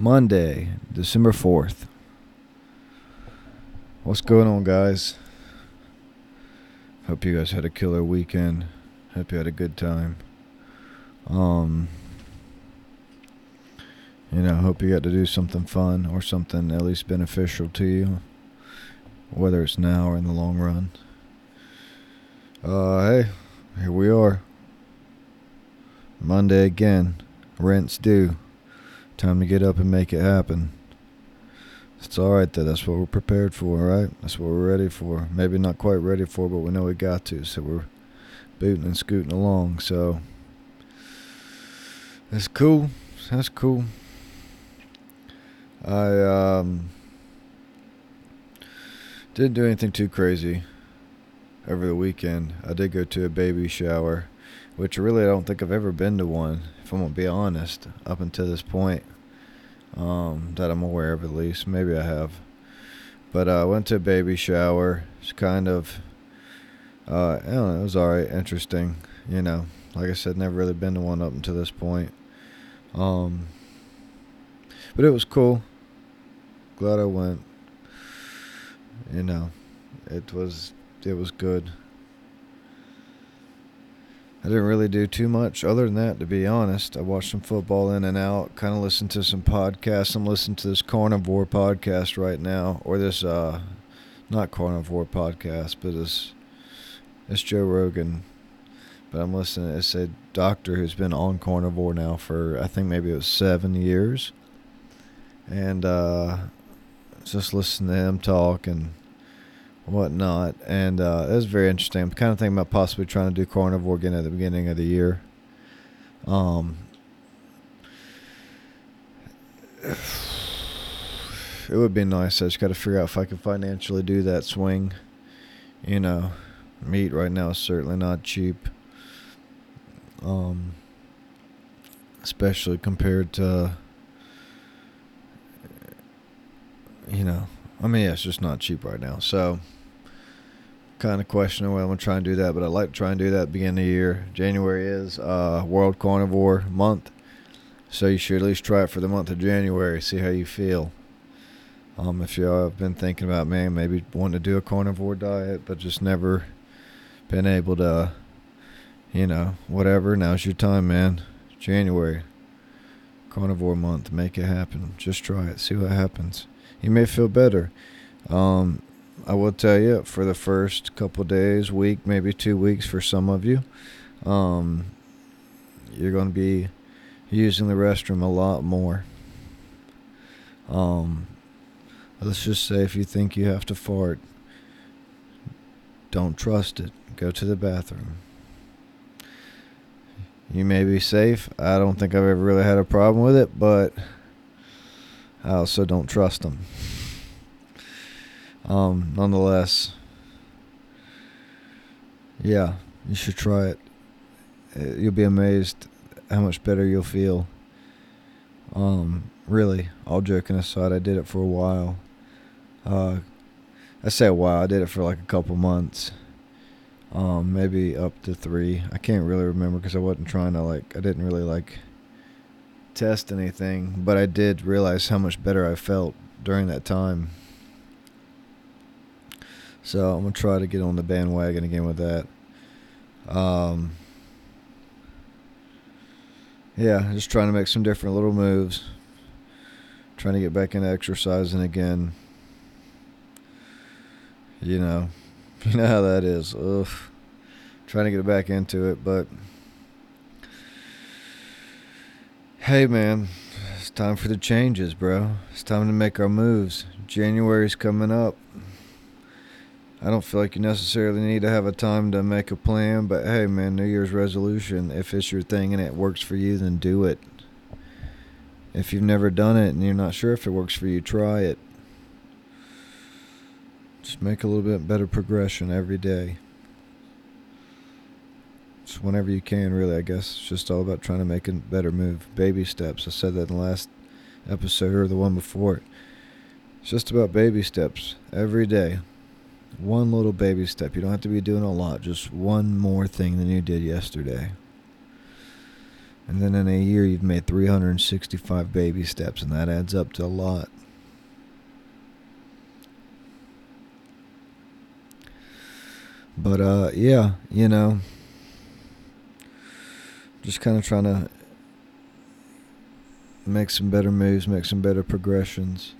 Monday, December 4th. What's going on, guys? Hope you guys had a killer weekend. Hope you had a good time. Um, you know, hope you got to do something fun or something at least beneficial to you, whether it's now or in the long run. Uh, hey, here we are. Monday again. Rent's due. Time to get up and make it happen. It's alright though, that's what we're prepared for, right? That's what we're ready for. Maybe not quite ready for, but we know we got to, so we're booting and scooting along, so that's cool. That's cool. I um didn't do anything too crazy over the weekend. I did go to a baby shower, which really I don't think I've ever been to one, if I'm gonna be honest, up until this point um, that I'm aware of at least. Maybe I have. But uh, I went to a baby shower. It's kind of, uh, I don't know, it was alright, interesting. You know, like I said, never really been to one up until this point. Um, but it was cool. Glad I went. You know, it was it was good. I didn't really do too much other than that, to be honest. I watched some football in and out, kind of listened to some podcasts. I'm listening to this carnivore podcast right now, or this, uh, not carnivore podcast, but this, it's Joe Rogan. But I'm listening. It's a doctor who's been on carnivore now for, I think maybe it was seven years. And, uh, just listening to him talk and whatnot. And uh, it was very interesting. I'm kind of thinking about possibly trying to do carnivore again at the beginning of the year. Um, it would be nice. I just got to figure out if I can financially do that swing. You know, meat right now is certainly not cheap. Um, especially compared to, you know, I mean, yeah, it's just not cheap right now. So, kind of questioning I'm gonna try and do that, but I'd like to try and do that beginning of the year. January is uh, World Carnivore Month, so you should at least try it for the month of January. See how you feel. Um, if y'all have been thinking about man, maybe wanting to do a carnivore diet, but just never been able to, you know, whatever. Now's your time, man. January, carnivore month. Make it happen. Just try it. See what happens. You may feel better. Um, I will tell you for the first couple days, week, maybe two weeks for some of you, um, you're going to be using the restroom a lot more. Um, let's just say if you think you have to fart, don't trust it. Go to the bathroom. You may be safe. I don't think I've ever really had a problem with it, but I also don't trust them. Um, nonetheless, yeah, you should try it. Uh, you'll be amazed how much better you'll feel. Um, really, all joking aside, I did it for a while. Uh, I say a while. I did it for like a couple months. Um, maybe up to three. I can't really remember because I wasn't trying to like. I didn't really like test anything, but I did realize how much better I felt during that time. So I'm gonna try to get on the bandwagon again with that. Um, yeah, just trying to make some different little moves. Trying to get back into exercising again. You know, you know how that is. Ugh. Trying to get back into it, but hey, man, it's time for the changes, bro. It's time to make our moves. January's coming up. I don't feel like you necessarily need to have a time to make a plan, but hey, man, New Year's resolution, if it's your thing and it works for you, then do it. If you've never done it and you're not sure if it works for you, try it. Just make a little bit better progression every day. Just whenever you can, really, I guess. It's just all about trying to make a better move. Baby steps. I said that in the last episode or the one before it. It's just about baby steps every day. One little baby step. You don't have to be doing a lot. Just one more thing than you did yesterday. And then in a year, you've made 365 baby steps, and that adds up to a lot. But, uh, yeah, you know, just kind of trying to make some better moves, make some better progressions.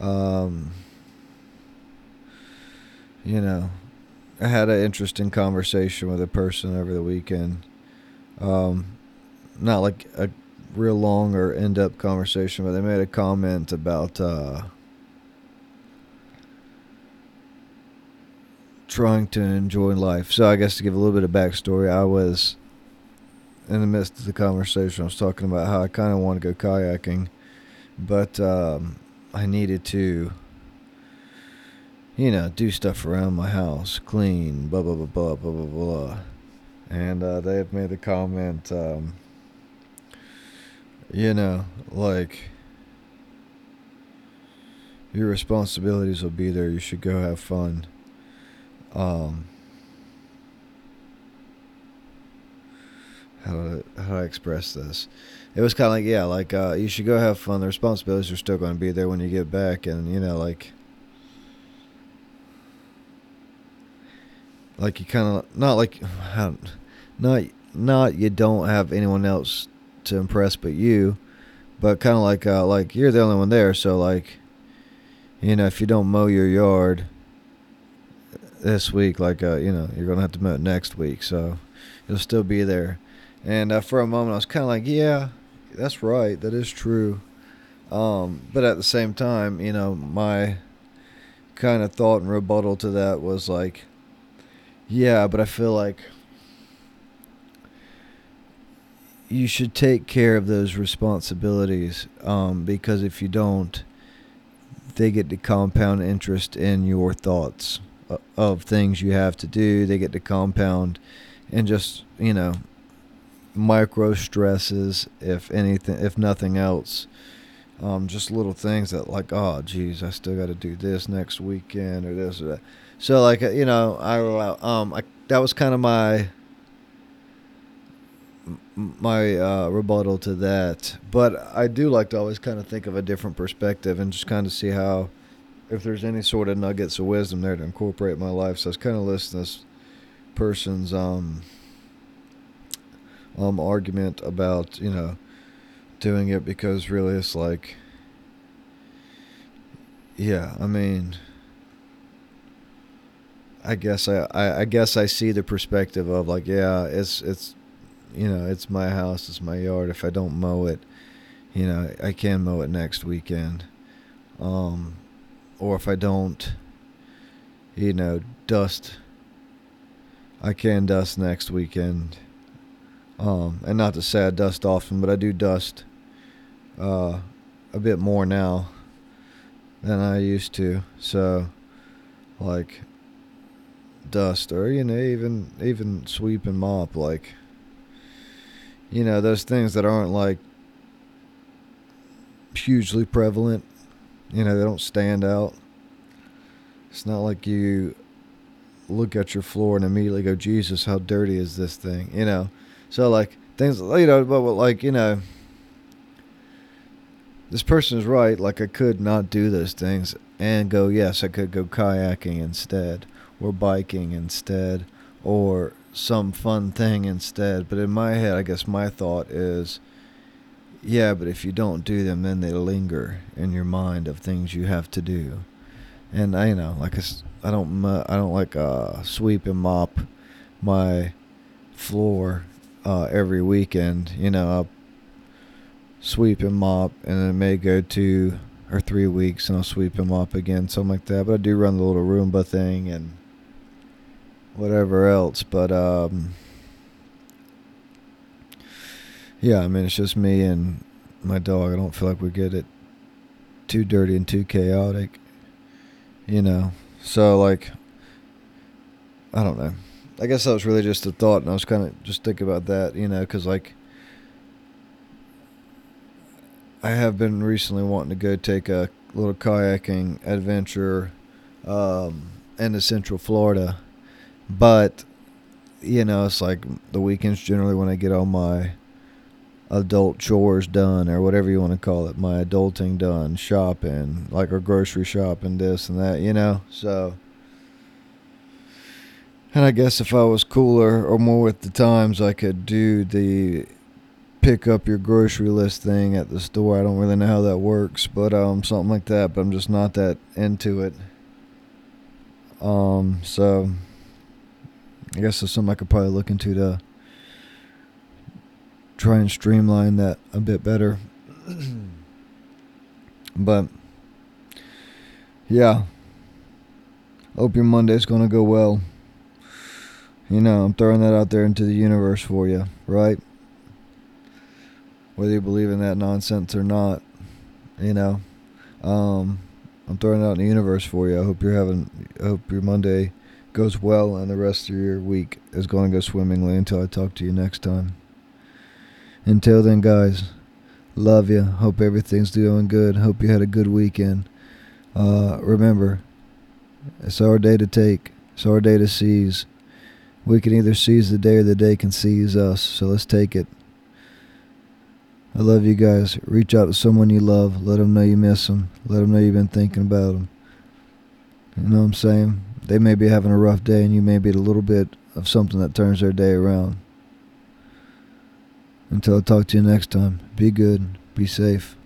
Um, you know, I had an interesting conversation with a person over the weekend. Um, not like a real long or in depth conversation, but they made a comment about uh, trying to enjoy life. So, I guess to give a little bit of backstory, I was in the midst of the conversation. I was talking about how I kind of want to go kayaking, but um, I needed to, you know, do stuff around my house, clean, blah, blah, blah, blah, blah, blah, blah. And uh, they had made the comment, um, you know, like, your responsibilities will be there. You should go have fun. Um, how do I, how do I express this? It was kind of like yeah, like uh, you should go have fun. The responsibilities are still going to be there when you get back, and you know, like, like you kind of not like not not you don't have anyone else to impress but you, but kind of like uh, like you're the only one there. So like, you know, if you don't mow your yard this week, like uh, you know, you're gonna have to mow it next week. So it'll still be there. And uh, for a moment, I was kind of like, yeah, that's right. That is true. Um, but at the same time, you know, my kind of thought and rebuttal to that was like, yeah, but I feel like you should take care of those responsibilities um, because if you don't, they get to compound interest in your thoughts uh, of things you have to do. They get to compound and just, you know, micro stresses, if anything, if nothing else. Um, just little things that like, oh, geez, I still got to do this next weekend or this or that. So like, uh, you know, I um, I that was kind of my my uh, rebuttal to that. But I do like to always kind of think of a different perspective and just kind of see how, if there's any sort of nuggets of wisdom there to incorporate in my life. So I was kind of listening to this person's um um, argument about you know doing it because really it's like yeah i mean i guess I, I i guess i see the perspective of like yeah it's it's you know it's my house it's my yard. If i don't mow it you know i can mow it next weekend. Um or if i don't you know dust i can dust next weekend. Um, and not to say I dust often, but I do dust uh, a bit more now than I used to. So, like dust, or you know, even even sweep and mop, like you know, those things that aren't like hugely prevalent. You know, they don't stand out. It's not like you look at your floor and immediately go, Jesus, how dirty is this thing? You know so like things, you know, but like you know, this person is right. Like I could not do those things and go. Yes, I could go kayaking instead, or biking instead, or some fun thing instead. But in my head, I guess my thought is, yeah, but if you don't do them, then they linger in your mind of things you have to do. And I, you know, like I, I don't, I don't like uh, sweep and mop my floor uh, every weekend. You know, I'll sweep and mop, and it may go two or three weeks, and I'll sweep and mop again, something like that. But I do run the little Roomba thing and whatever else. But um, yeah, I mean, it's just me and my dog. I don't feel like we get it too dirty and too chaotic, you know. So like, I don't know. I guess that was really just a thought, and I was kind of just thinking about that, you know, because like I have been recently wanting to go take a little kayaking adventure um, into Central Florida, but you know, it's like the weekends generally when I get all my adult chores done or whatever you want to call it. My adulting done, shopping, like a grocery shopping, this and that, you know? So. And I guess if I was cooler or more with the times, I could do the pick up your grocery list thing at the store. I don't really know how that works, but um, something like that. But I'm just not that into it. Um, so I guess that's something I could probably look into to try and streamline that a bit better. but yeah, hope your Monday's gonna go well. You know, I'm throwing that out there into the universe for you, right? Whether you believe in that nonsense or not, you know, um, I'm throwing it out in the universe for you. I hope you're having, I hope your Monday goes well and the rest of your week is going to go swimmingly until I talk to you next time. Until then, guys, love you. Hope everything's doing good. Hope you had a good weekend. Uh, remember, it's our day to take. It's our day to seize. We can either seize the day or the day can seize us. So let's take it. I love you guys. Reach out to someone you love. Let them know you miss them. Let them know you've been thinking about them. You know what I'm saying? They may be having a rough day, and you may be a little bit of something that turns their day around. Until I talk to you next time, be good, be safe.